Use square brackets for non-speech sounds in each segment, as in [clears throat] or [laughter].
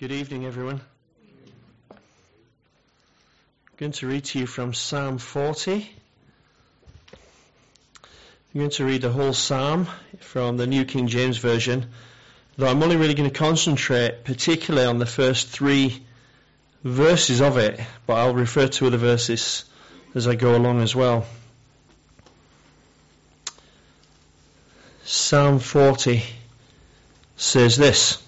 Good evening, everyone. I'm going to read to you from Psalm 40. I'm going to read the whole psalm from the New King James Version, though I'm only really going to concentrate particularly on the first three verses of it, but I'll refer to other verses as I go along as well. Psalm 40 says this.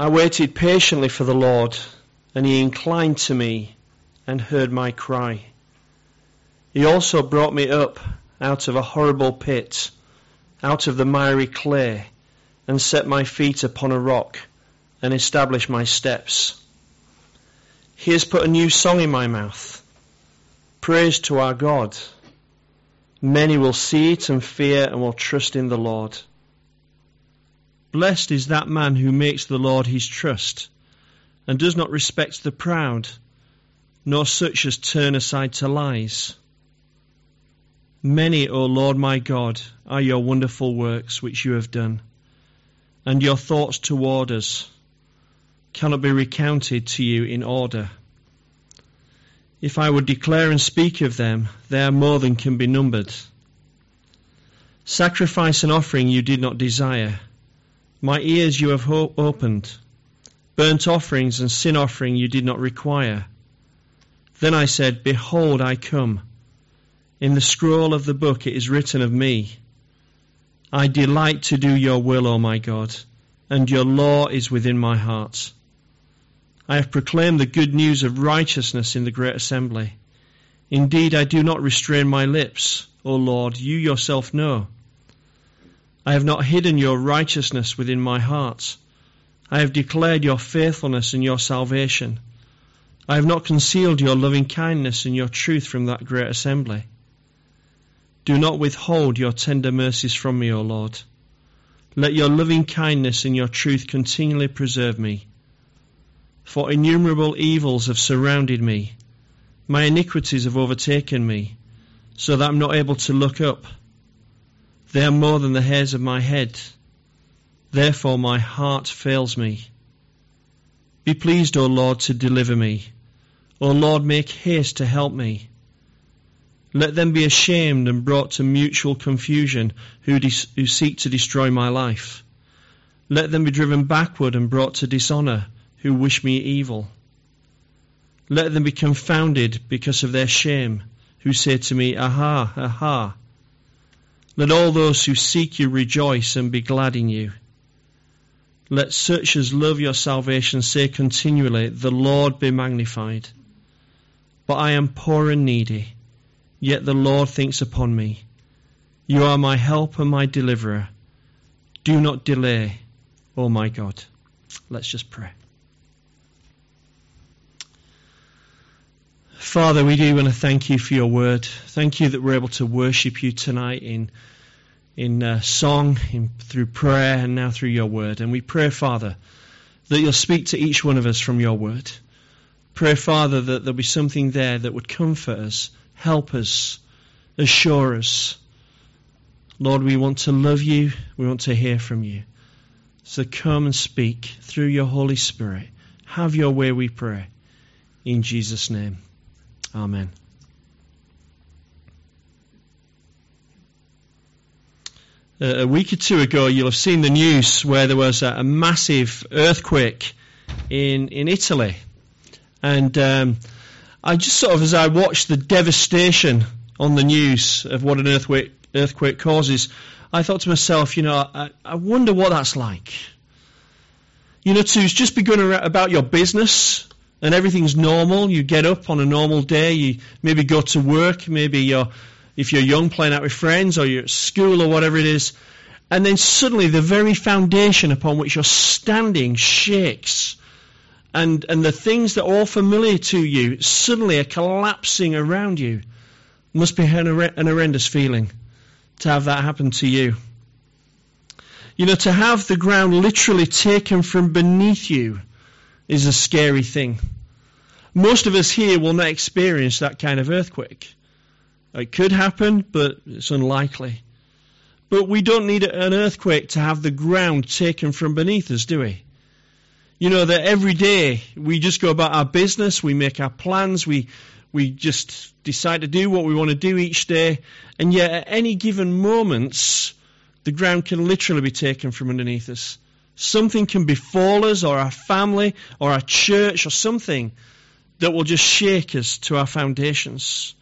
I waited patiently for the Lord, and he inclined to me and heard my cry. He also brought me up out of a horrible pit, out of the miry clay, and set my feet upon a rock, and established my steps. He has put a new song in my mouth, praise to our God. Many will see it and fear and will trust in the Lord. Blessed is that man who makes the Lord his trust, and does not respect the proud, nor such as turn aside to lies. Many, O Lord my God, are your wonderful works which you have done, and your thoughts toward us cannot be recounted to you in order. If I would declare and speak of them, they are more than can be numbered. Sacrifice and offering you did not desire my ears you have opened. Burnt offerings and sin offering you did not require. Then I said, Behold, I come. In the scroll of the book it is written of me. I delight to do your will, O my God, and your law is within my heart. I have proclaimed the good news of righteousness in the great assembly. Indeed, I do not restrain my lips, O Lord, you yourself know. I have not hidden your righteousness within my heart. I have declared your faithfulness and your salvation. I have not concealed your loving kindness and your truth from that great assembly. Do not withhold your tender mercies from me, O Lord. Let your loving kindness and your truth continually preserve me. For innumerable evils have surrounded me. My iniquities have overtaken me, so that I'm not able to look up. They are more than the hairs of my head. Therefore my heart fails me. Be pleased, O Lord, to deliver me. O Lord, make haste to help me. Let them be ashamed and brought to mutual confusion who, who seek to destroy my life. Let them be driven backward and brought to dishonour who wish me evil. Let them be confounded because of their shame who say to me, Aha, aha. Let all those who seek you rejoice and be glad in you. Let such as love your salvation say continually, The Lord be magnified. But I am poor and needy, yet the Lord thinks upon me. You are my help and my deliverer. Do not delay, O my God. Let's just pray. Father, we do want to thank you for your word. Thank you that we're able to worship you tonight in in uh, song, in, through prayer, and now through your word. And we pray, Father, that you'll speak to each one of us from your word. Pray, Father, that there'll be something there that would comfort us, help us, assure us. Lord, we want to love you. We want to hear from you. So come and speak through your Holy Spirit. Have your way, we pray. In Jesus' name. Amen. A week or two ago, you'll have seen the news where there was a, a massive earthquake in in Italy, and um, I just sort of, as I watched the devastation on the news of what an earthquake earthquake causes, I thought to myself, you know, I, I wonder what that's like. You know, to just be going about your business and everything's normal. You get up on a normal day. You maybe go to work. Maybe you're, if you're young, playing out with friends, or you're at school, or whatever it is. And then suddenly the very foundation upon which you're standing shakes. And, and the things that are all familiar to you suddenly are collapsing around you. Must be an, an horrendous feeling to have that happen to you. You know, to have the ground literally taken from beneath you is a scary thing. Most of us here will not experience that kind of earthquake. It could happen, but it's unlikely. But we don't need an earthquake to have the ground taken from beneath us, do we? You know, that every day we just go about our business, we make our plans, we, we just decide to do what we want to do each day, and yet at any given moments, the ground can literally be taken from underneath us. Something can befall us, or our family, or our church, or something that will just shake us to our foundations.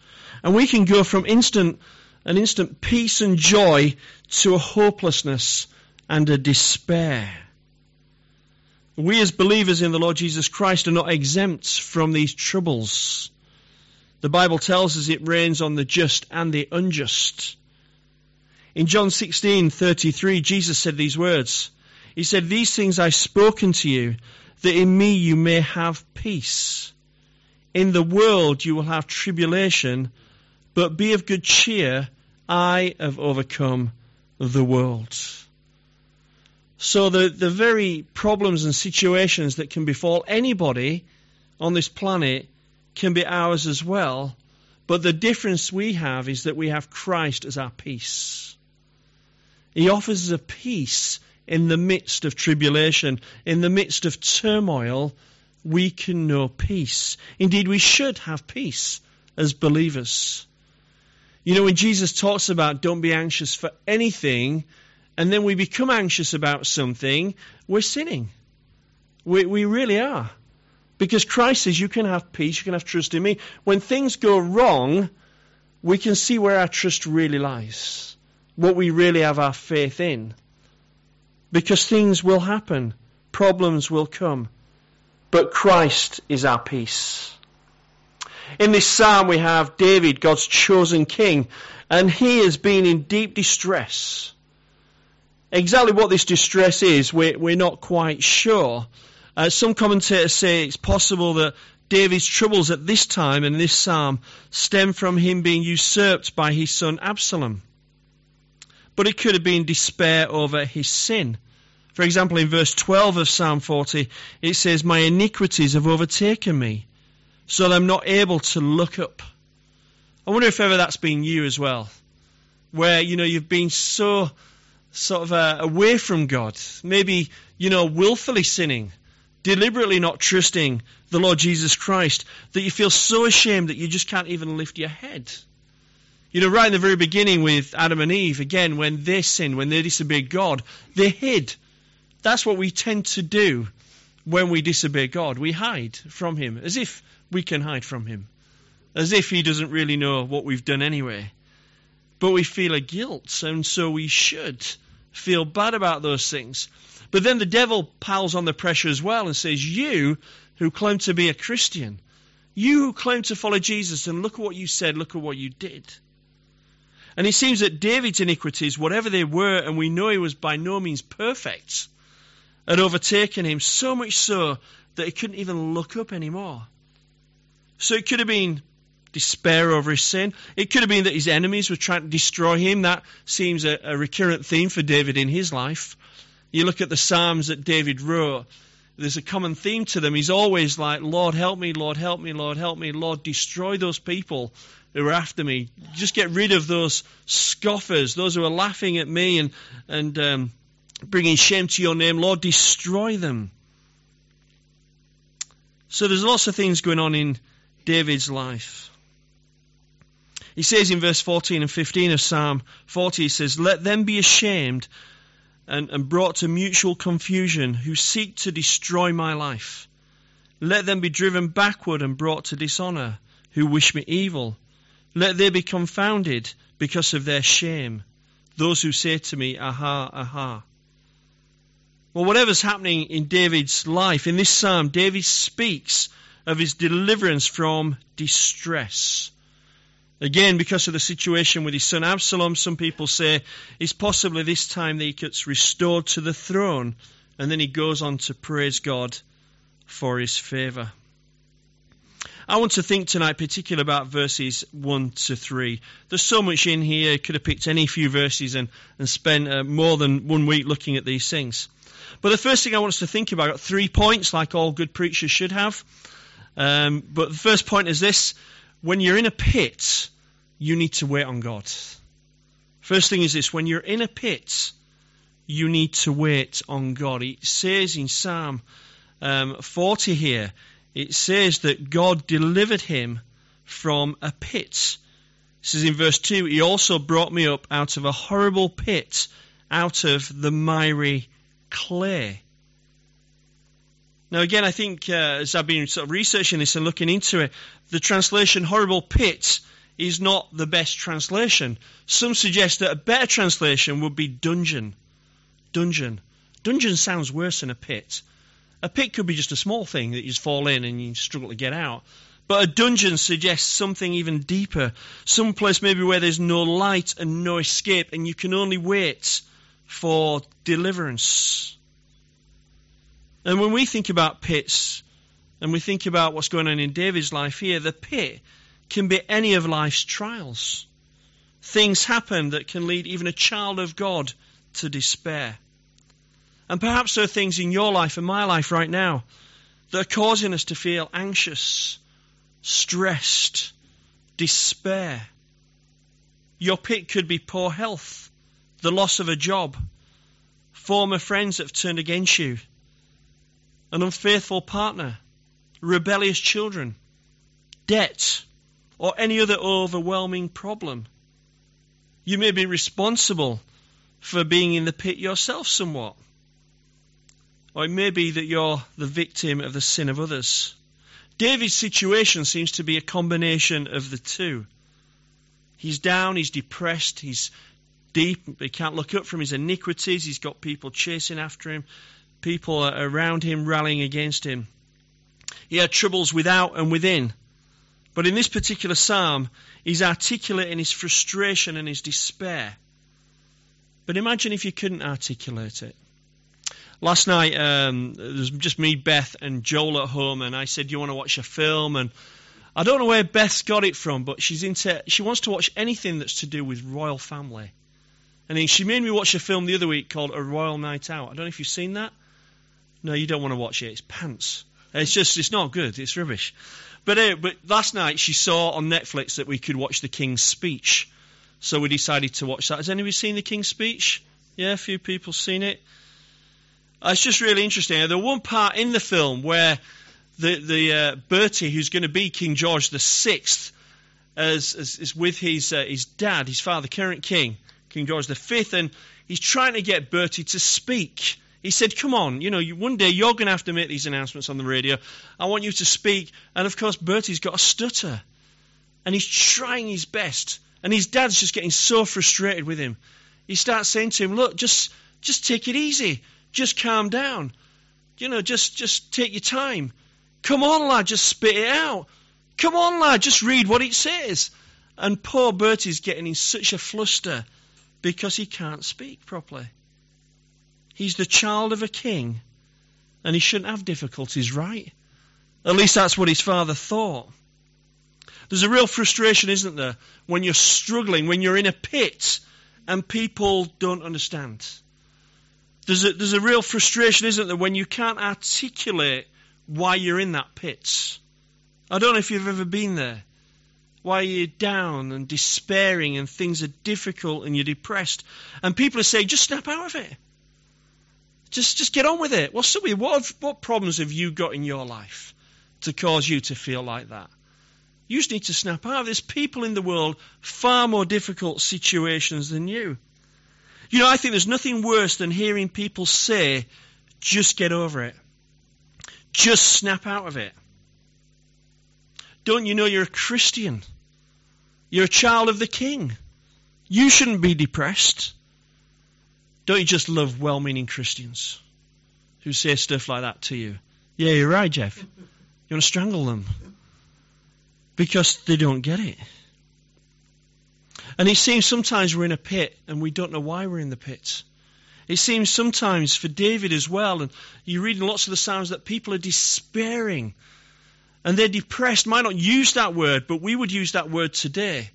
And we can go from instant, an instant peace and joy to a hopelessness and a despair. We as believers in the Lord Jesus Christ are not exempt from these troubles. The Bible tells us it rains on the just and the unjust. In John 16:33 Jesus said these words. He said, "These things I've spoken to you, that in me you may have peace. In the world you will have tribulation, but be of good cheer, I have overcome the world." So the, the very problems and situations that can befall anybody on this planet can be ours as well. But the difference we have is that we have Christ as our peace. He offers us a peace in the midst of tribulation, in the midst of turmoil. We can know peace. Indeed, we should have peace as believers. You know, when Jesus talks about don't be anxious for anything, and then we become anxious about something, we're sinning. We, we really are. Because Christ says you can have peace, you can have trust in me. When things go wrong, we can see where our trust really lies, what we really have our faith in. Because things will happen, problems will come. But Christ is our peace. In this psalm, we have David, God's chosen king, and he has been in deep distress. Exactly what this distress is, we're, we're not quite sure. Uh, some commentators say it's possible that David's troubles at this time in this psalm stem from him being usurped by his son Absalom. But it could have been despair over his sin. For example, in verse 12 of Psalm 40, it says, My iniquities have overtaken me, so that I'm not able to look up. I wonder if ever that's been you as well, where, you know, you've been so sort of uh, away from God, maybe, you know, willfully sinning, deliberately not trusting the Lord Jesus Christ, that you feel so ashamed that you just can't even lift your head. You know, right in the very beginning with Adam and Eve, again, when they sinned, when they disobeyed God, they hid. That's what we tend to do when we disobey God. We hide from Him, as if we can hide from Him, as if He doesn't really know what we've done anyway. But we feel a guilt, and so we should feel bad about those things. But then the devil piles on the pressure as well and says, You who claim to be a Christian, you who claim to follow Jesus, and look at what you said, look at what you did. And it seems that David's iniquities, whatever they were, and we know he was by no means perfect, had overtaken him so much so that he couldn't even look up anymore. So it could have been despair over his sin. It could have been that his enemies were trying to destroy him. That seems a, a recurrent theme for David in his life. You look at the Psalms that David wrote, there's a common theme to them. He's always like, Lord, help me, Lord, help me, Lord, help me, Lord, destroy those people who are after me. Just get rid of those scoffers, those who are laughing at me and, and um, bringing shame to your name. Lord, destroy them. So there's lots of things going on in David's life. He says in verse 14 and 15 of Psalm 40, he says, Let them be ashamed and, and brought to mutual confusion who seek to destroy my life. Let them be driven backward and brought to dishonor who wish me evil. Let they be confounded because of their shame, those who say to me, Aha, aha. Well, whatever's happening in David's life, in this psalm, David speaks of his deliverance from distress. Again, because of the situation with his son Absalom, some people say it's possibly this time that he gets restored to the throne, and then he goes on to praise God for his favour. I want to think tonight particularly about verses 1 to 3. There's so much in here, could have picked any few verses and, and spent uh, more than one week looking at these things. But the first thing I want us to think about, I've got three points, like all good preachers should have. Um, but the first point is this when you're in a pit, you need to wait on God. First thing is this when you're in a pit, you need to wait on God. It says in Psalm um, 40 here, it says that God delivered him from a pit. It says in verse 2 He also brought me up out of a horrible pit, out of the miry clay. Now, again, I think uh, as I've been sort of researching this and looking into it, the translation horrible pit is not the best translation. Some suggest that a better translation would be dungeon. Dungeon. Dungeon sounds worse than a pit. A pit could be just a small thing that you fall in and you struggle to get out. But a dungeon suggests something even deeper. Some place maybe where there's no light and no escape and you can only wait for deliverance. And when we think about pits and we think about what's going on in David's life here, the pit can be any of life's trials. Things happen that can lead even a child of God to despair. And perhaps there are things in your life and my life right now that are causing us to feel anxious, stressed, despair. Your pit could be poor health, the loss of a job, former friends that have turned against you, an unfaithful partner, rebellious children, debt, or any other overwhelming problem. You may be responsible for being in the pit yourself somewhat. Or it may be that you're the victim of the sin of others. David's situation seems to be a combination of the two. He's down, he's depressed, he's deep, he can't look up from his iniquities, he's got people chasing after him, people around him rallying against him. He had troubles without and within. But in this particular psalm, he's articulating his frustration and his despair. But imagine if you couldn't articulate it. Last night, um, it was just me, Beth, and Joel at home, and I said, "Do you want to watch a film?" And I don't know where Beth's got it from, but she's into. She wants to watch anything that's to do with royal family. And then she made me watch a film the other week called A Royal Night Out. I don't know if you've seen that. No, you don't want to watch it. It's pants. It's just, it's not good. It's rubbish. But, uh, but last night she saw on Netflix that we could watch The King's Speech. So we decided to watch that. Has anybody seen The King's Speech? Yeah, a few people seen it. Uh, it's just really interesting. There's one part in the film where the the uh, Bertie, who's going to be King George the Sixth, is, is with his uh, his dad, his father, current king, King George the Fifth, and he's trying to get Bertie to speak. He said, "Come on, you know, one day you're going to have to make these announcements on the radio. I want you to speak." And of course, Bertie's got a stutter, and he's trying his best, and his dad's just getting so frustrated with him. He starts saying to him, "Look, just just take it easy." Just calm down. You know, just just take your time. Come on, lad, just spit it out. Come on, lad, just read what it says. And poor Bertie's getting in such a fluster because he can't speak properly. He's the child of a king, and he shouldn't have difficulties, right? At least that's what his father thought. There's a real frustration, isn't there, when you're struggling, when you're in a pit and people don't understand. There's a, there's a real frustration, isn't there, when you can't articulate why you're in that pit. I don't know if you've ever been there. Why you're down and despairing and things are difficult and you're depressed. And people are saying, just snap out of it. Just, just get on with it. What's up? What, have, what problems have you got in your life to cause you to feel like that? You just need to snap out. There's people in the world far more difficult situations than you. You know, I think there's nothing worse than hearing people say, just get over it. Just snap out of it. Don't you know you're a Christian? You're a child of the King. You shouldn't be depressed. Don't you just love well meaning Christians who say stuff like that to you? Yeah, you're right, Jeff. You want to strangle them because they don't get it. And it seems sometimes we're in a pit and we don't know why we're in the pit. It seems sometimes for David as well, and you read in lots of the Psalms that people are despairing and they're depressed. Might not use that word, but we would use that word today.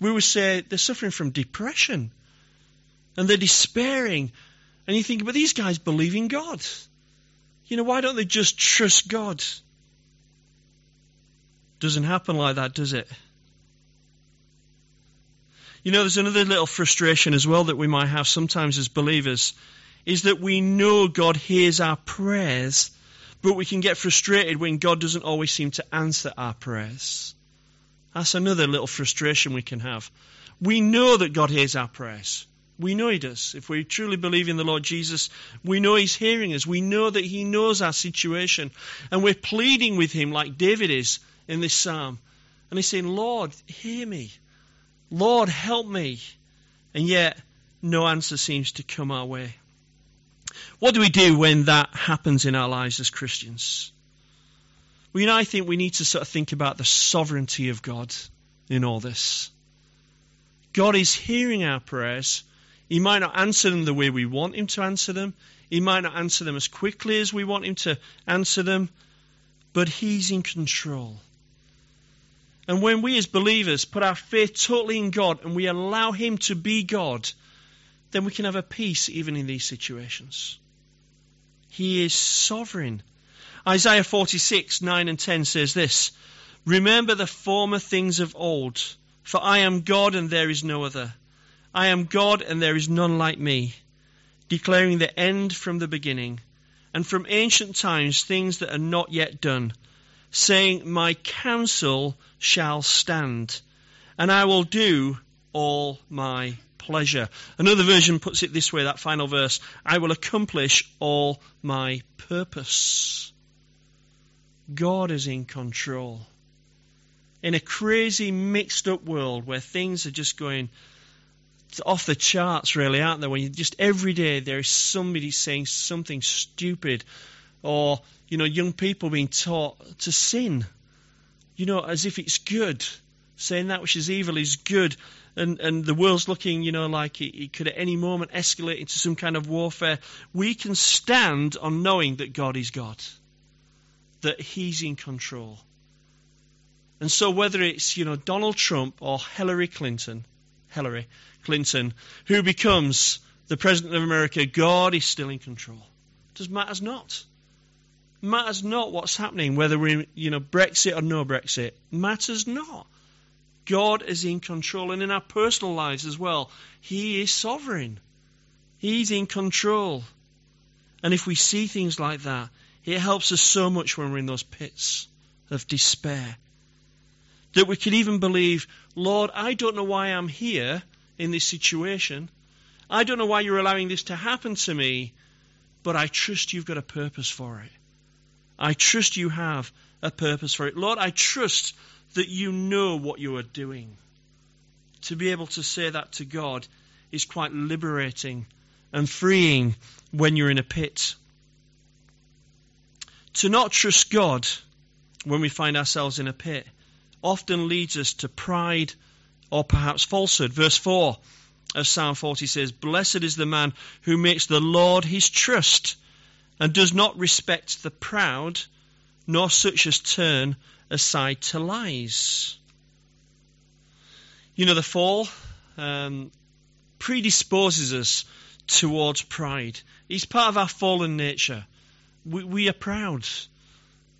We would say they're suffering from depression and they're despairing. And you think, but these guys believe in God. You know, why don't they just trust God? Doesn't happen like that, does it? You know, there's another little frustration as well that we might have sometimes as believers is that we know God hears our prayers, but we can get frustrated when God doesn't always seem to answer our prayers. That's another little frustration we can have. We know that God hears our prayers. We know He does. If we truly believe in the Lord Jesus, we know He's hearing us. We know that He knows our situation. And we're pleading with Him like David is in this psalm. And he's saying, Lord, hear me. Lord, help me. And yet, no answer seems to come our way. What do we do when that happens in our lives as Christians? Well, you know, I think we need to sort of think about the sovereignty of God in all this. God is hearing our prayers. He might not answer them the way we want Him to answer them. He might not answer them as quickly as we want Him to answer them. But He's in control. And when we as believers put our faith totally in God and we allow Him to be God, then we can have a peace even in these situations. He is sovereign. Isaiah 46, 9 and 10 says this Remember the former things of old, for I am God and there is no other. I am God and there is none like me, declaring the end from the beginning, and from ancient times things that are not yet done saying, My counsel shall stand, and I will do all my pleasure. Another version puts it this way that final verse I will accomplish all my purpose. God is in control. In a crazy, mixed up world where things are just going off the charts, really, aren't they? When you just every day there is somebody saying something stupid or you know young people being taught to sin you know as if it's good. Saying that which is evil is good. And and the world's looking you know like it, it could at any moment escalate into some kind of warfare. We can stand on knowing that God is God that he's in control. And so whether it's you know Donald Trump or Hillary Clinton Hillary Clinton who becomes the president of America God is still in control It does matters not matters not what's happening, whether we're, you know, Brexit or no Brexit. Matters not. God is in control. And in our personal lives as well, He is sovereign. He's in control. And if we see things like that, it helps us so much when we're in those pits of despair. That we can even believe, Lord, I don't know why I'm here in this situation. I don't know why you're allowing this to happen to me, but I trust you've got a purpose for it. I trust you have a purpose for it. Lord, I trust that you know what you are doing. To be able to say that to God is quite liberating and freeing when you're in a pit. To not trust God when we find ourselves in a pit often leads us to pride or perhaps falsehood. Verse 4 of Psalm 40 says, Blessed is the man who makes the Lord his trust and does not respect the proud, nor such as turn aside to lies. You know, the fall um, predisposes us towards pride. It's part of our fallen nature. We, we are proud.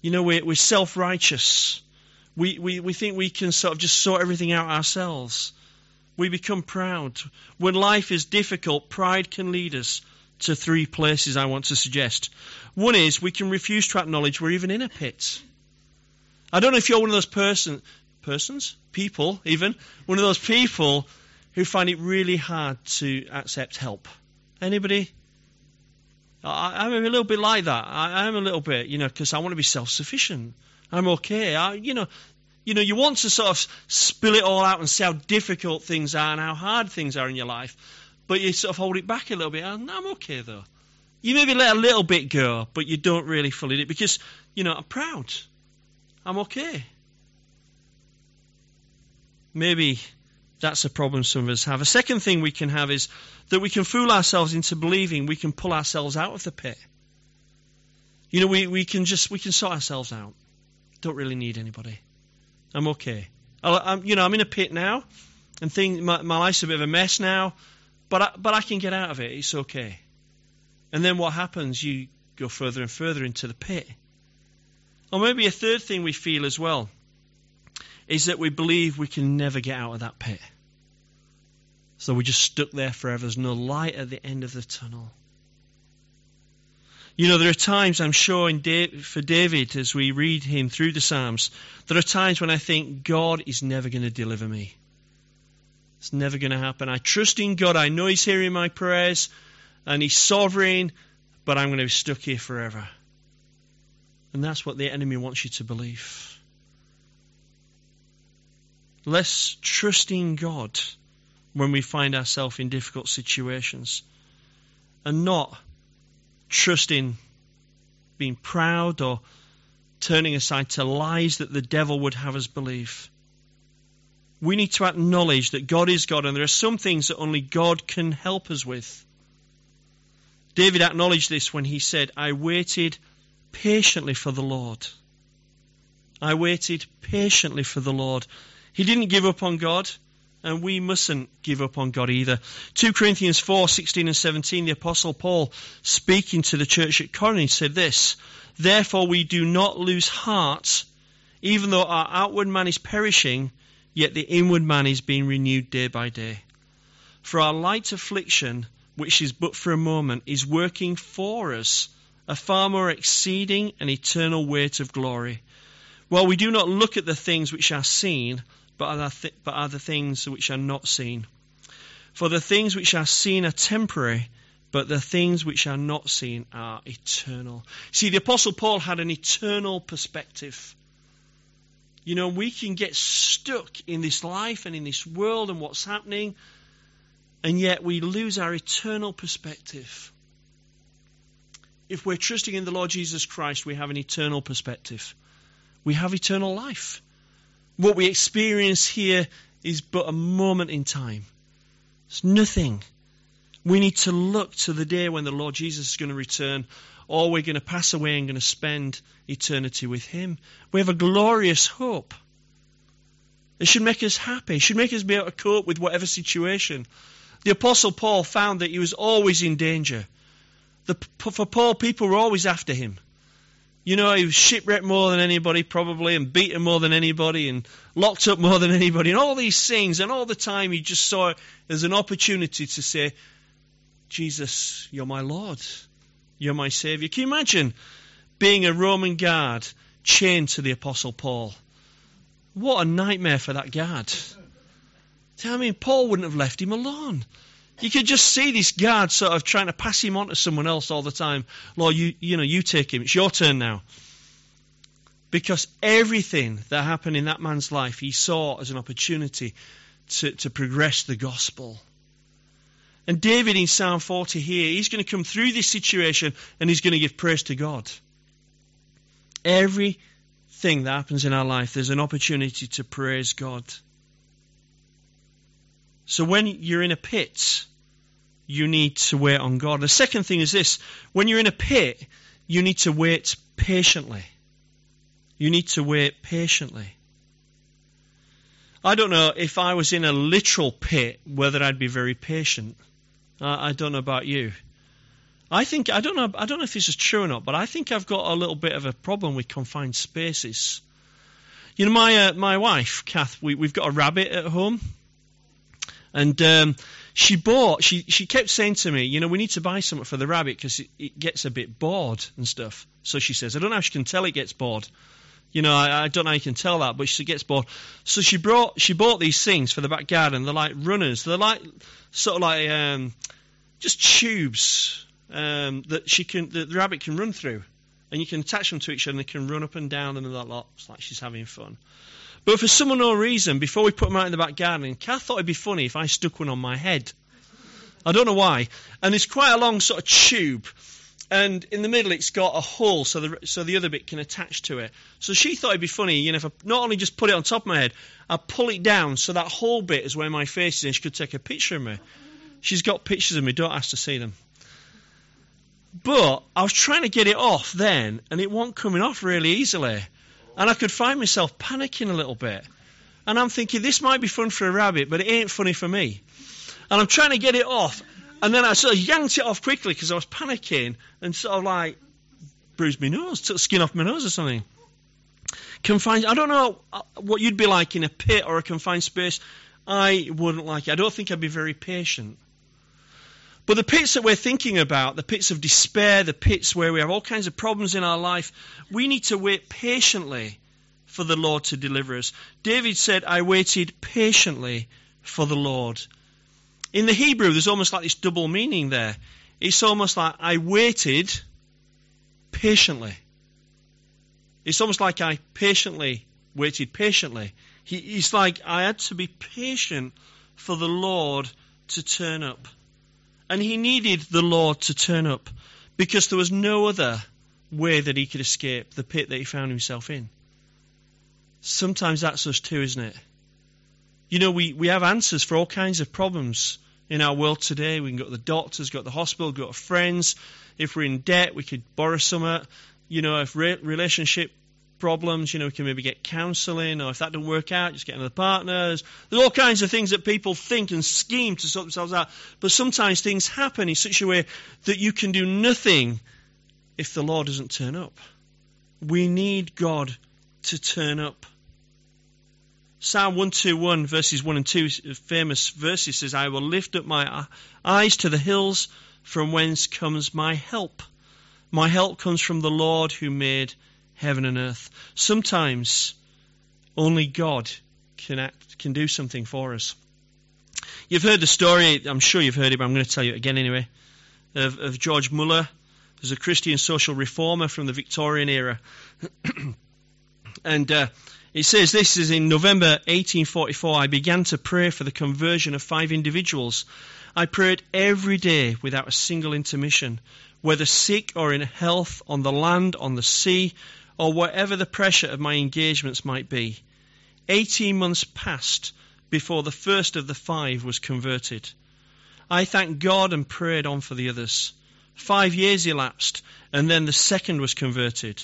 You know, we're, we're self righteous. We, we, we think we can sort of just sort everything out ourselves. We become proud. When life is difficult, pride can lead us to three places I want to suggest. One is we can refuse to acknowledge we're even in a pit. I don't know if you're one of those person, persons, people, even, one of those people who find it really hard to accept help. Anybody? I, am a little bit like that. I, am a little bit, you know, because I want to be self-sufficient. I'm okay. I, you know, you know, you want to sort of spill it all out and see how difficult things are and how hard things are in your life but you sort of hold it back a little bit. I'm okay though. You maybe let a little bit go, but you don't really fully do it because, you know, I'm proud. I'm okay. Maybe that's a problem some of us have. A second thing we can have is that we can fool ourselves into believing we can pull ourselves out of the pit. You know, we, we can just we can sort ourselves out. Don't really need anybody. I'm okay. I, am you know, I'm in a pit now, and things my, my life's a bit of a mess now. But I, but I can get out of it. It's okay. And then what happens? You go further and further into the pit. Or maybe a third thing we feel as well is that we believe we can never get out of that pit. So we're just stuck there forever. There's no light at the end of the tunnel. You know, there are times, I'm sure, in da- for David, as we read him through the Psalms, there are times when I think, God is never going to deliver me. It's never going to happen. I trust in God. I know He's hearing my prayers and He's sovereign, but I'm going to be stuck here forever. And that's what the enemy wants you to believe. Let's trust in God when we find ourselves in difficult situations and not trust in being proud or turning aside to lies that the devil would have us believe. We need to acknowledge that God is God and there are some things that only God can help us with. David acknowledged this when he said, I waited patiently for the Lord. I waited patiently for the Lord. He didn't give up on God and we mustn't give up on God either. 2 Corinthians 4 16 and 17, the Apostle Paul, speaking to the church at Corinth, said this Therefore, we do not lose heart, even though our outward man is perishing, yet the inward man is being renewed day by day. For our light affliction, which is but for a moment, is working for us a far more exceeding and eternal weight of glory. While we do not look at the things which are seen, but are, th- but the things which are not seen. For the things which are seen are temporary, but the things which are not seen are eternal. See, the Apostle Paul had an eternal perspective. You know, we can get stuck in this life and in this world and what's happening, and yet we lose our eternal perspective. If we're trusting in the Lord Jesus Christ, we have an eternal perspective. We have eternal life. What we experience here is but a moment in time. It's nothing. We need to look to the day when the Lord Jesus is going to return, or we're going to pass away and going to spend eternity with Him. We have a glorious hope. It should make us happy. It should make us be able to cope with whatever situation. The Apostle Paul found that he was always in danger. The, for Paul, people were always after him. You know, he was shipwrecked more than anybody, probably, and beaten more than anybody, and locked up more than anybody, and all these things. And all the time, he just saw it as an opportunity to say, Jesus, you're my Lord. You're my Savior. Can you imagine being a Roman guard chained to the Apostle Paul? What a nightmare for that guard. I mean, Paul wouldn't have left him alone. You could just see this guard sort of trying to pass him on to someone else all the time. Lord, you, you know, you take him. It's your turn now. Because everything that happened in that man's life, he saw as an opportunity to, to progress the gospel. And David in Psalm 40 here, he's going to come through this situation and he's going to give praise to God. Everything that happens in our life, there's an opportunity to praise God. So when you're in a pit, you need to wait on God. The second thing is this when you're in a pit, you need to wait patiently. You need to wait patiently. I don't know if I was in a literal pit whether I'd be very patient. Uh, I don't know about you. I think I don't know. I don't know if this is true or not, but I think I've got a little bit of a problem with confined spaces. You know, my uh, my wife, Kath, we, we've got a rabbit at home, and um, she bought, she, she kept saying to me, you know, we need to buy something for the rabbit because it, it, gets a bit bored and stuff. So she says, I don't know how she can tell it gets bored. You know, I, I don't know how you can tell that, but she gets bored. So she brought, she bought these things for the back garden. They're like runners. They're like, sort of like, um, just tubes um, that she can, the, the rabbit can run through. And you can attach them to each other and they can run up and down and that lot. It's like she's having fun. But for some unknown reason, before we put them out in the back garden, Kath thought it'd be funny if I stuck one on my head. I don't know why. And it's quite a long sort of tube. And in the middle, it's got a hole so the, so the other bit can attach to it. So she thought it'd be funny, you know, if I not only just put it on top of my head, I pull it down so that whole bit is where my face is and she could take a picture of me. She's got pictures of me, don't ask to see them. But I was trying to get it off then, and it wasn't coming off really easily. And I could find myself panicking a little bit. And I'm thinking, this might be fun for a rabbit, but it ain't funny for me. And I'm trying to get it off. And then I sort of yanked it off quickly because I was panicking and sort of like bruised my nose, took skin off my nose or something. Confined, I don't know uh, what you'd be like in a pit or a confined space. I wouldn't like it. I don't think I'd be very patient. But the pits that we're thinking about, the pits of despair, the pits where we have all kinds of problems in our life, we need to wait patiently for the Lord to deliver us. David said, I waited patiently for the Lord. In the Hebrew, there's almost like this double meaning there. It's almost like I waited patiently. It's almost like I patiently waited patiently. He, it's like I had to be patient for the Lord to turn up. And he needed the Lord to turn up because there was no other way that he could escape the pit that he found himself in. Sometimes that's us too, isn't it? You know, we, we have answers for all kinds of problems in our world today. We can go to the doctors, go to the hospital, go to friends. If we're in debt, we could borrow some. Uh, you know, if re- relationship problems, you know, we can maybe get counselling, or if that doesn't work out, just get another partner. There's, there's all kinds of things that people think and scheme to sort themselves out. But sometimes things happen in such a way that you can do nothing if the Lord doesn't turn up. We need God to turn up. Psalm 121, verses 1 and 2, famous verses says, I will lift up my eyes to the hills from whence comes my help. My help comes from the Lord who made heaven and earth. Sometimes only God can act, can do something for us. You've heard the story, I'm sure you've heard it, but I'm going to tell you again anyway, of, of George Muller. There's a Christian social reformer from the Victorian era. [clears throat] and uh, it says this is in November 1844. I began to pray for the conversion of five individuals. I prayed every day without a single intermission, whether sick or in health, on the land, on the sea, or whatever the pressure of my engagements might be. Eighteen months passed before the first of the five was converted. I thanked God and prayed on for the others. Five years elapsed, and then the second was converted.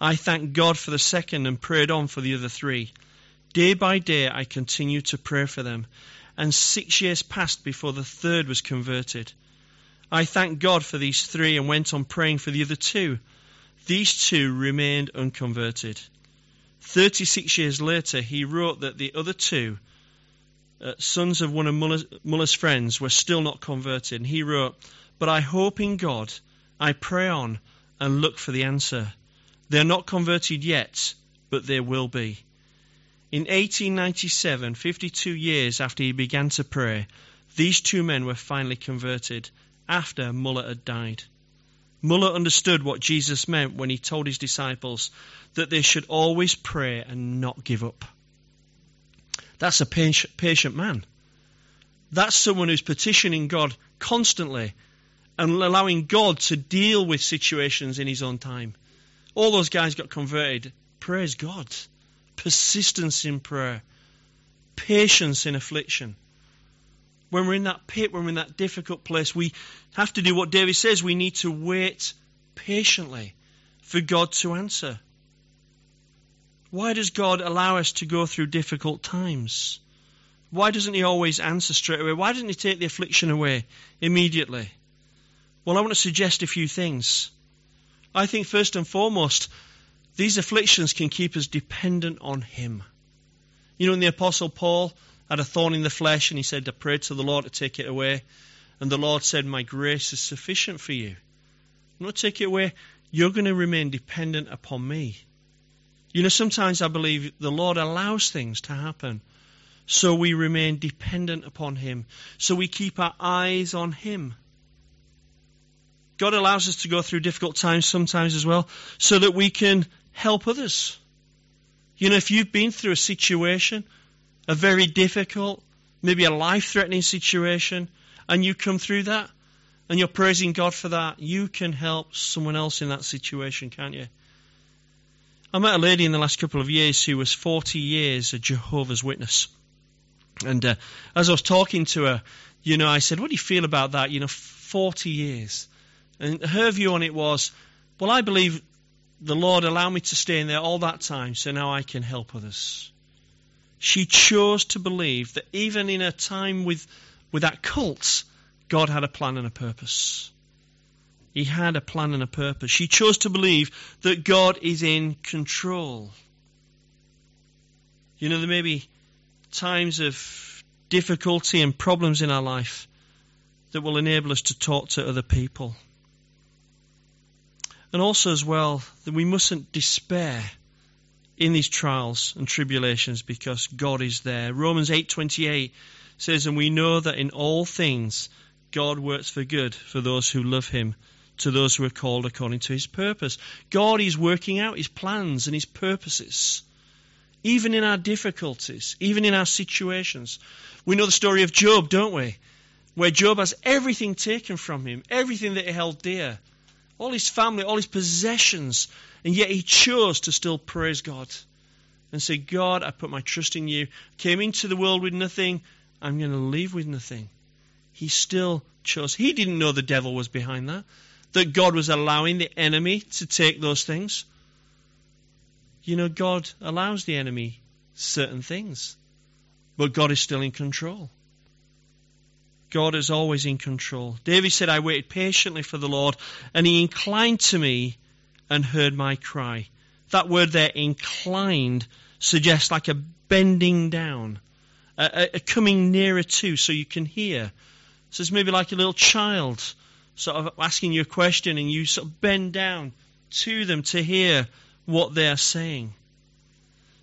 I thanked God for the second and prayed on for the other three. Day by day I continued to pray for them, and six years passed before the third was converted. I thanked God for these three and went on praying for the other two. These two remained unconverted. 36 years later, he wrote that the other two, uh, sons of one of Muller's, Muller's friends, were still not converted. And he wrote, But I hope in God, I pray on and look for the answer. They are not converted yet, but they will be. In 1897, 52 years after he began to pray, these two men were finally converted after Muller had died. Muller understood what Jesus meant when he told his disciples that they should always pray and not give up. That's a patient man. That's someone who's petitioning God constantly and allowing God to deal with situations in his own time. All those guys got converted. Praise God. Persistence in prayer. Patience in affliction when we're in that pit, when we're in that difficult place, we have to do what David says. We need to wait patiently for God to answer. Why does God allow us to go through difficult times? Why doesn't He always answer straight away? Why doesn't He take the affliction away immediately? Well, I want to suggest a few things. I think, first and foremost, these afflictions can keep us dependent on Him. You know, in the Apostle Paul, had a thorn in the flesh, and he said, I prayed to the Lord to take it away. And the Lord said, My grace is sufficient for you. I'm not take it away. You're going to remain dependent upon me. You know, sometimes I believe the Lord allows things to happen so we remain dependent upon Him, so we keep our eyes on Him. God allows us to go through difficult times sometimes as well so that we can help others. You know, if you've been through a situation a very difficult, maybe a life threatening situation, and you come through that and you're praising God for that, you can help someone else in that situation, can't you? I met a lady in the last couple of years who was 40 years a Jehovah's Witness. And uh, as I was talking to her, you know, I said, What do you feel about that? You know, 40 years. And her view on it was, Well, I believe the Lord allowed me to stay in there all that time, so now I can help others she chose to believe that even in a time with, with that cult, God had a plan and a purpose. He had a plan and a purpose. She chose to believe that God is in control. You know, there may be times of difficulty and problems in our life that will enable us to talk to other people. And also, as well, that we mustn't despair in these trials and tribulations because God is there. Romans 8:28 says, "And we know that in all things God works for good for those who love him, to those who are called according to his purpose." God is working out his plans and his purposes. Even in our difficulties, even in our situations. We know the story of Job, don't we? Where Job has everything taken from him, everything that he held dear, all his family, all his possessions, and yet he chose to still praise God and say, God, I put my trust in you. Came into the world with nothing. I'm going to leave with nothing. He still chose. He didn't know the devil was behind that, that God was allowing the enemy to take those things. You know, God allows the enemy certain things, but God is still in control. God is always in control. David said, I waited patiently for the Lord, and he inclined to me and heard my cry. That word there, inclined, suggests like a bending down, a, a, coming nearer to so you can hear. So it's maybe like a little child sort of asking you a question and you sort of bend down to them to hear what they are saying.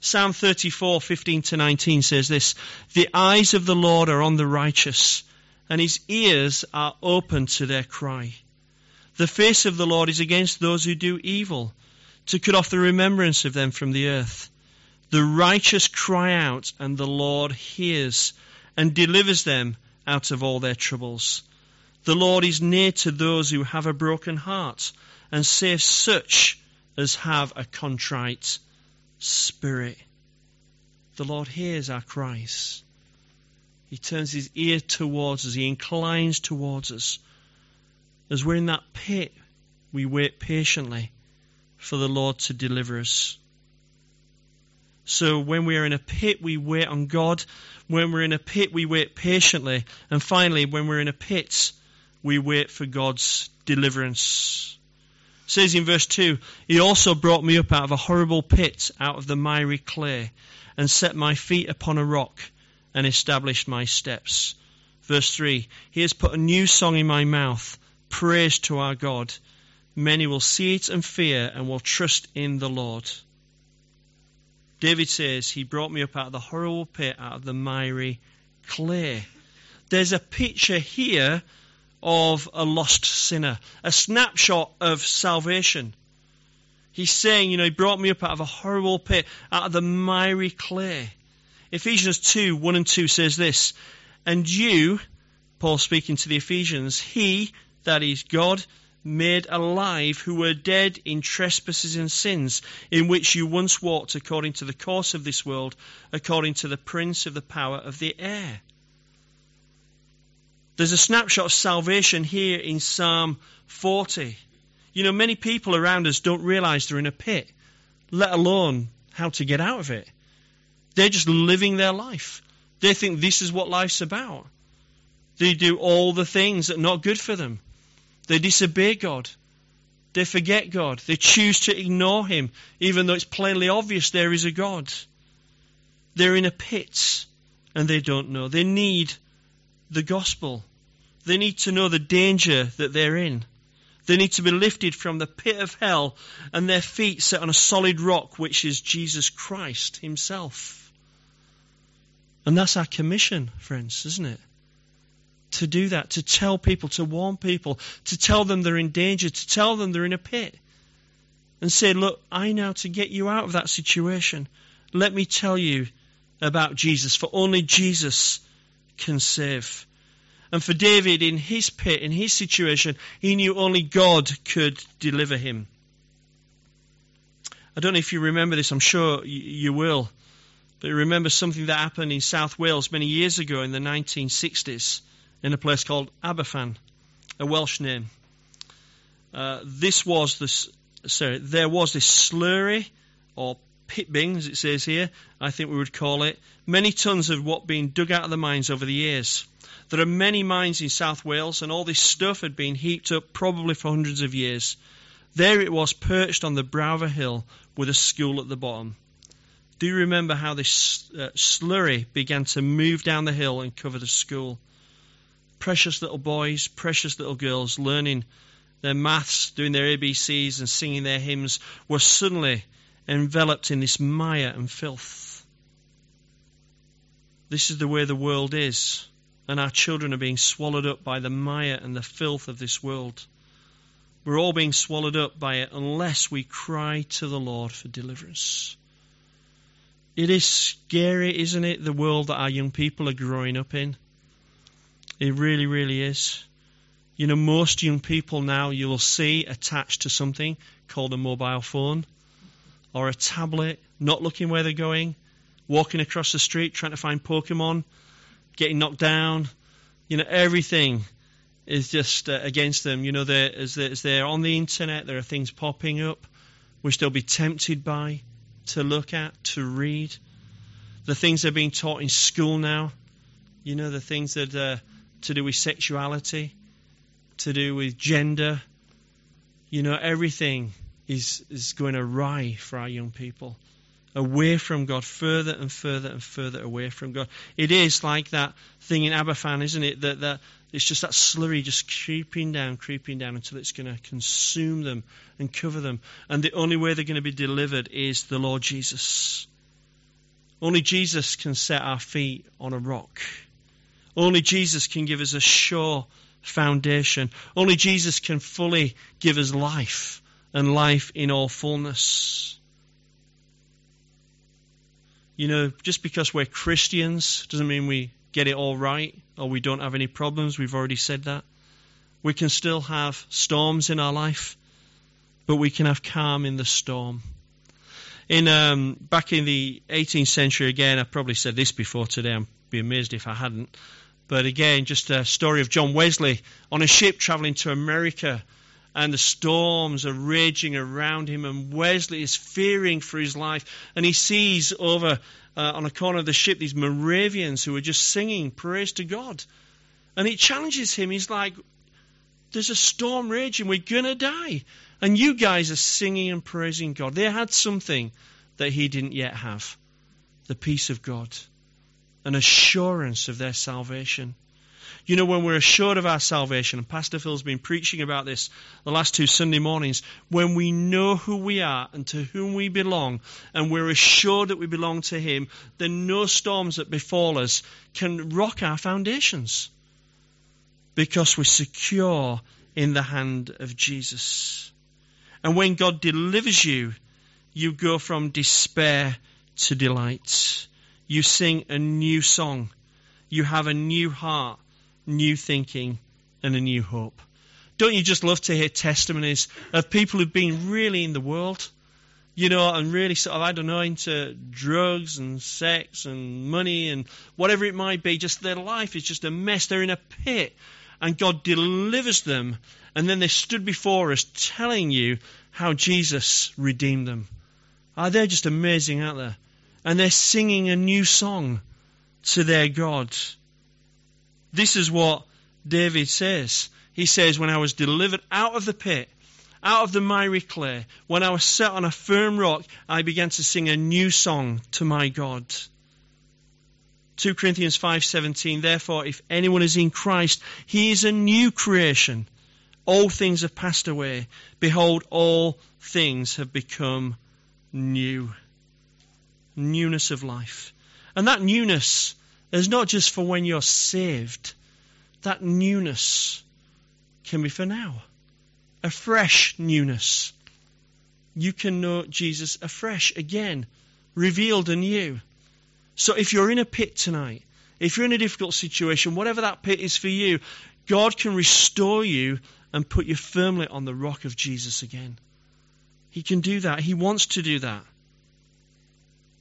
Psalm 34, 15 to 19 says this The eyes of the Lord are on the righteous, and his ears are open to their cry. The face of the Lord is against those who do evil, to cut off the remembrance of them from the earth. The righteous cry out, and the Lord hears and delivers them out of all their troubles. The Lord is near to those who have a broken heart and saves such as have a contrite spirit. The Lord hears our cries. He turns his ear towards us, he inclines towards us. As we're in that pit, we wait patiently for the Lord to deliver us. So when we're in a pit, we wait on God. When we're in a pit, we wait patiently. And finally, when we're in a pit, we wait for God's deliverance. It says in verse 2 He also brought me up out of a horrible pit, out of the miry clay, and set my feet upon a rock, and established my steps. Verse 3 He has put a new song in my mouth praise to our God. Many will see it and fear and will trust in the Lord. David says, He brought me up out of the horrible pit, out of the miry clay. There's a picture here of a lost sinner, a snapshot of salvation. He's saying, you know, He brought me up out of a horrible pit, out of the miry clay. Ephesians 2 1 and 2 says this, And you, Paul speaking to the Ephesians, He, that is, God made alive who were dead in trespasses and sins, in which you once walked according to the course of this world, according to the prince of the power of the air. There's a snapshot of salvation here in Psalm 40. You know, many people around us don't realize they're in a pit, let alone how to get out of it. They're just living their life. They think this is what life's about. They do all the things that are not good for them. They disobey God. They forget God. They choose to ignore Him, even though it's plainly obvious there is a God. They're in a pit and they don't know. They need the gospel. They need to know the danger that they're in. They need to be lifted from the pit of hell and their feet set on a solid rock, which is Jesus Christ Himself. And that's our commission, friends, isn't it? to do that, to tell people, to warn people, to tell them they're in danger, to tell them they're in a pit. And say, look, I know to get you out of that situation. Let me tell you about Jesus, for only Jesus can save. And for David, in his pit, in his situation, he knew only God could deliver him. I don't know if you remember this, I'm sure you will. But remember something that happened in South Wales many years ago in the 1960s in a place called Aberfan, a Welsh name. Uh, this was this, sorry, there was this slurry or pit bing, as it says here, I think we would call it, many tons of what been dug out of the mines over the years. There are many mines in South Wales, and all this stuff had been heaped up probably for hundreds of years. There it was, perched on the brow of a hill with a school at the bottom. Do you remember how this uh, slurry began to move down the hill and cover the school? precious little boys, precious little girls learning their maths, doing their ABCs, and singing their hymns were suddenly enveloped in this mire and filth. This is the way the world is, and our children are being swallowed up by the mire and the filth of this world. We're all being swallowed up by it unless we cry to the Lord for deliverance. It is scary, isn't it, the world that our young people are growing up in? It really, really is. You know, most young people now you will see attached to something called a mobile phone or a tablet, not looking where they're going, walking across the street trying to find Pokemon, getting knocked down. You know, everything is just uh, against them. You know, they're, as, they're, as they're on the internet, there are things popping up which they'll be tempted by to look at, to read. The things they're being taught in school now, you know, the things that uh, to do with sexuality, to do with gender. You know, everything is, is going awry for our young people. Away from God, further and further and further away from God. It is like that thing in Aberfan, isn't it? That, that it's just that slurry just creeping down, creeping down until it's going to consume them and cover them. And the only way they're going to be delivered is the Lord Jesus. Only Jesus can set our feet on a rock. Only Jesus can give us a sure foundation. Only Jesus can fully give us life and life in all fullness. You know, just because we're Christians doesn't mean we get it all right or we don't have any problems. We've already said that. We can still have storms in our life, but we can have calm in the storm. In um, back in the 18th century, again, I probably said this before today. I'd be amazed if I hadn't. But again, just a story of John Wesley on a ship traveling to America, and the storms are raging around him, and Wesley is fearing for his life, and he sees over uh, on a corner of the ship these Moravians who are just singing praise to God, and it challenges him. He's like, "There's a storm raging, we're gonna die, and you guys are singing and praising God." They had something that he didn't yet have, the peace of God an assurance of their salvation. You know, when we're assured of our salvation, and Pastor Phil's been preaching about this the last two Sunday mornings, when we know who we are and to whom we belong, and we're assured that we belong to Him, then no storms that befall us can rock our foundations because we're secure in the hand of Jesus. And when God delivers you, you go from despair to delight. You sing a new song. You have a new heart, new thinking, and a new hope. Don't you just love to hear testimonies of people who've been really in the world? You know, and really sort of, I don't know, into drugs and sex and money and whatever it might be. Just their life is just a mess. They're in a pit. And God delivers them. And then they stood before us telling you how Jesus redeemed them. Ah, they're just amazing, aren't they? and they're singing a new song to their God. This is what David says. He says, When I was delivered out of the pit, out of the miry clay, when I was set on a firm rock, I began to sing a new song to my God. 2 Corinthians 5:17 Therefore if anyone is in Christ he is a new creation all things have passed away behold all things have become new newness of life. And that newness is not just for when you're saved, that newness can be for now. A fresh newness. You can know Jesus afresh again, revealed anew. So if you're in a pit tonight, if you're in a difficult situation, whatever that pit is for you, God can restore you and put you firmly on the rock of Jesus again. He can do that. He wants to do that.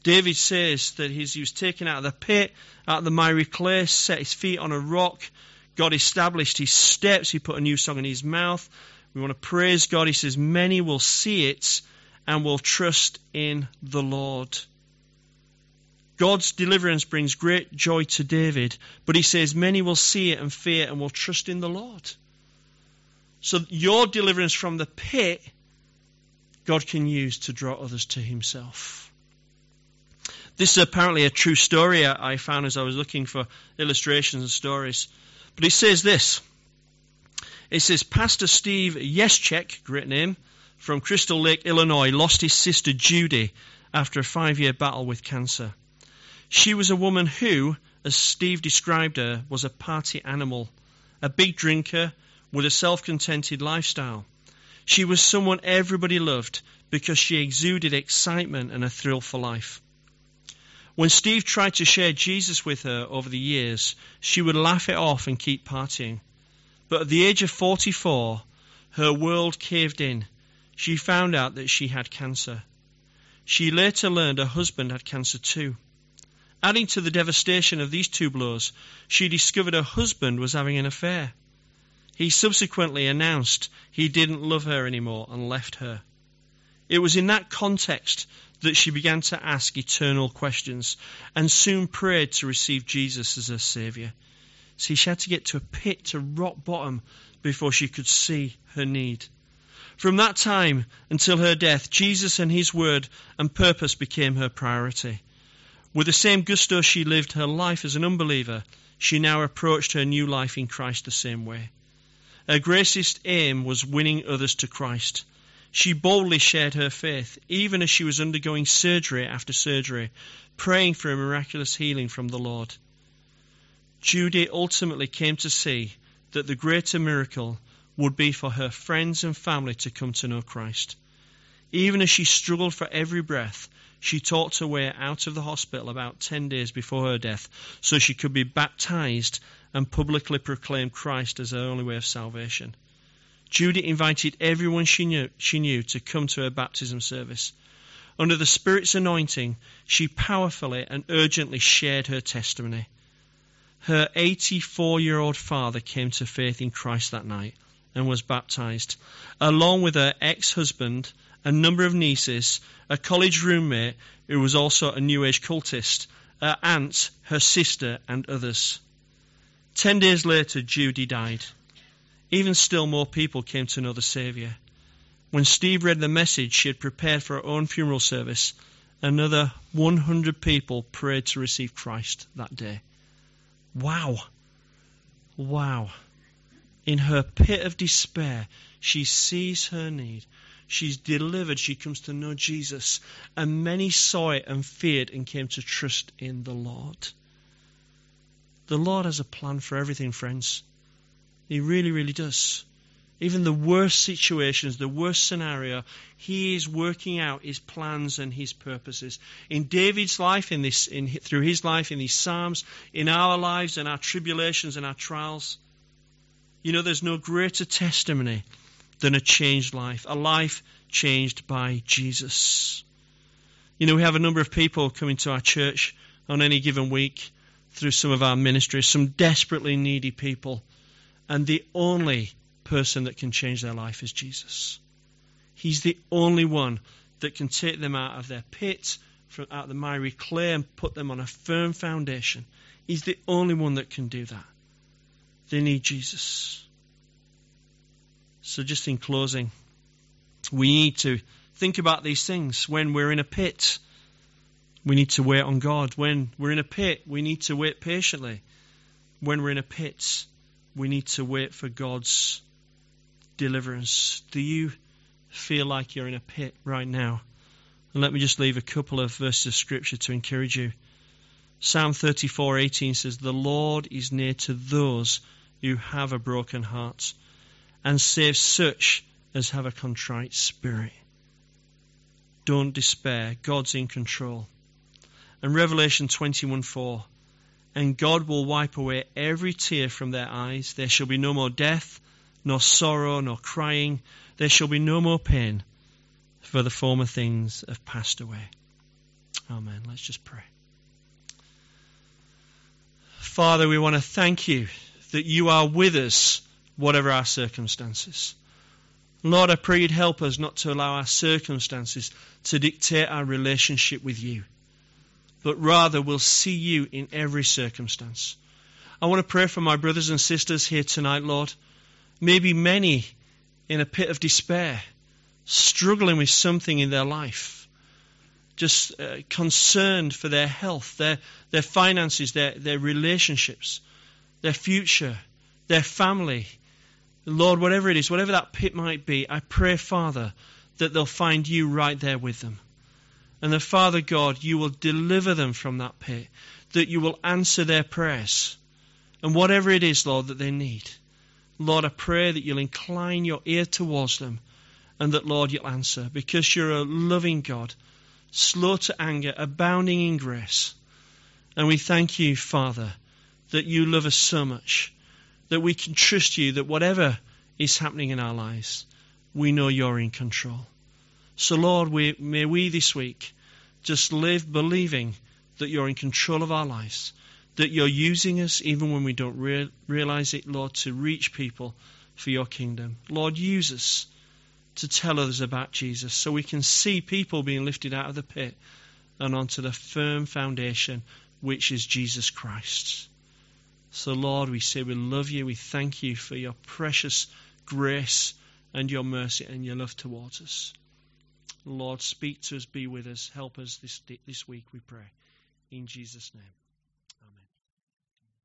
David says that he was taken out of the pit, out of the miry clay, set his feet on a rock. God established his steps. He put a new song in his mouth. We want to praise God. He says, Many will see it and will trust in the Lord. God's deliverance brings great joy to David, but he says, Many will see it and fear and will trust in the Lord. So your deliverance from the pit, God can use to draw others to himself. This is apparently a true story I found as I was looking for illustrations and stories. But it says this. It says Pastor Steve Yeschek, great name, from Crystal Lake, Illinois, lost his sister Judy after a five year battle with cancer. She was a woman who, as Steve described her, was a party animal, a big drinker with a self contented lifestyle. She was someone everybody loved because she exuded excitement and a thrill for life. When Steve tried to share Jesus with her over the years, she would laugh it off and keep partying. But at the age of 44, her world caved in. She found out that she had cancer. She later learned her husband had cancer too. Adding to the devastation of these two blows, she discovered her husband was having an affair. He subsequently announced he didn't love her anymore and left her. It was in that context that she began to ask eternal questions and soon prayed to receive Jesus as her Saviour. See, she had to get to a pit, to rock bottom, before she could see her need. From that time until her death, Jesus and His Word and purpose became her priority. With the same gusto she lived her life as an unbeliever, she now approached her new life in Christ the same way. Her greatest aim was winning others to Christ. She boldly shared her faith, even as she was undergoing surgery after surgery, praying for a miraculous healing from the Lord. Judy ultimately came to see that the greater miracle would be for her friends and family to come to know Christ. Even as she struggled for every breath, she talked her way out of the hospital about 10 days before her death so she could be baptized and publicly proclaim Christ as her only way of salvation. Judy invited everyone she knew, she knew to come to her baptism service. Under the Spirit's anointing, she powerfully and urgently shared her testimony her 84 year old father came to faith in Christ that night and was baptized, along with her ex husband, a number of nieces, a college roommate who was also a New Age cultist, her aunt, her sister, and others. Ten days later, Judy died. Even still, more people came to know the Saviour. When Steve read the message she had prepared for her own funeral service, another 100 people prayed to receive Christ that day. Wow. Wow. In her pit of despair, she sees her need. She's delivered. She comes to know Jesus. And many saw it and feared and came to trust in the Lord. The Lord has a plan for everything, friends. He really, really does. Even the worst situations, the worst scenario, he is working out his plans and his purposes. In David's life, in this, in, through his life, in these Psalms, in our lives and our tribulations and our trials, you know, there's no greater testimony than a changed life, a life changed by Jesus. You know, we have a number of people coming to our church on any given week through some of our ministries, some desperately needy people. And the only person that can change their life is Jesus. He's the only one that can take them out of their pit, from out of the miry clay, and put them on a firm foundation. He's the only one that can do that. They need Jesus. So, just in closing, we need to think about these things when we're in a pit. We need to wait on God. When we're in a pit, we need to wait patiently. When we're in a pit, we need to wait for God's deliverance. Do you feel like you're in a pit right now? And let me just leave a couple of verses of scripture to encourage you. Psalm 34:18 says, "The Lord is near to those who have a broken heart, and saves such as have a contrite spirit." Don't despair. God's in control. And Revelation 21:4, "And God will wipe away every tear from their eyes. There shall be no more death, nor sorrow, nor crying. There shall be no more pain, for the former things have passed away. Amen. Let's just pray. Father, we want to thank you that you are with us, whatever our circumstances. Lord, I pray you'd help us not to allow our circumstances to dictate our relationship with you, but rather we'll see you in every circumstance. I want to pray for my brothers and sisters here tonight, Lord maybe many in a pit of despair, struggling with something in their life, just uh, concerned for their health, their, their finances, their, their relationships, their future, their family. Lord, whatever it is, whatever that pit might be, I pray, Father, that they'll find you right there with them. And that, Father God, you will deliver them from that pit, that you will answer their prayers. And whatever it is, Lord, that they need, Lord, I pray that you'll incline your ear towards them and that, Lord, you'll answer because you're a loving God, slow to anger, abounding in grace. And we thank you, Father, that you love us so much that we can trust you that whatever is happening in our lives, we know you're in control. So, Lord, we, may we this week just live believing that you're in control of our lives, that you're using us even when we don't re- realize it, Lord, to reach people for your kingdom. Lord, use us to tell others about Jesus so we can see people being lifted out of the pit and onto the firm foundation which is Jesus Christ. So, Lord, we say we love you. We thank you for your precious grace and your mercy and your love towards us. Lord, speak to us, be with us, help us this, this week, we pray. In Jesus' name.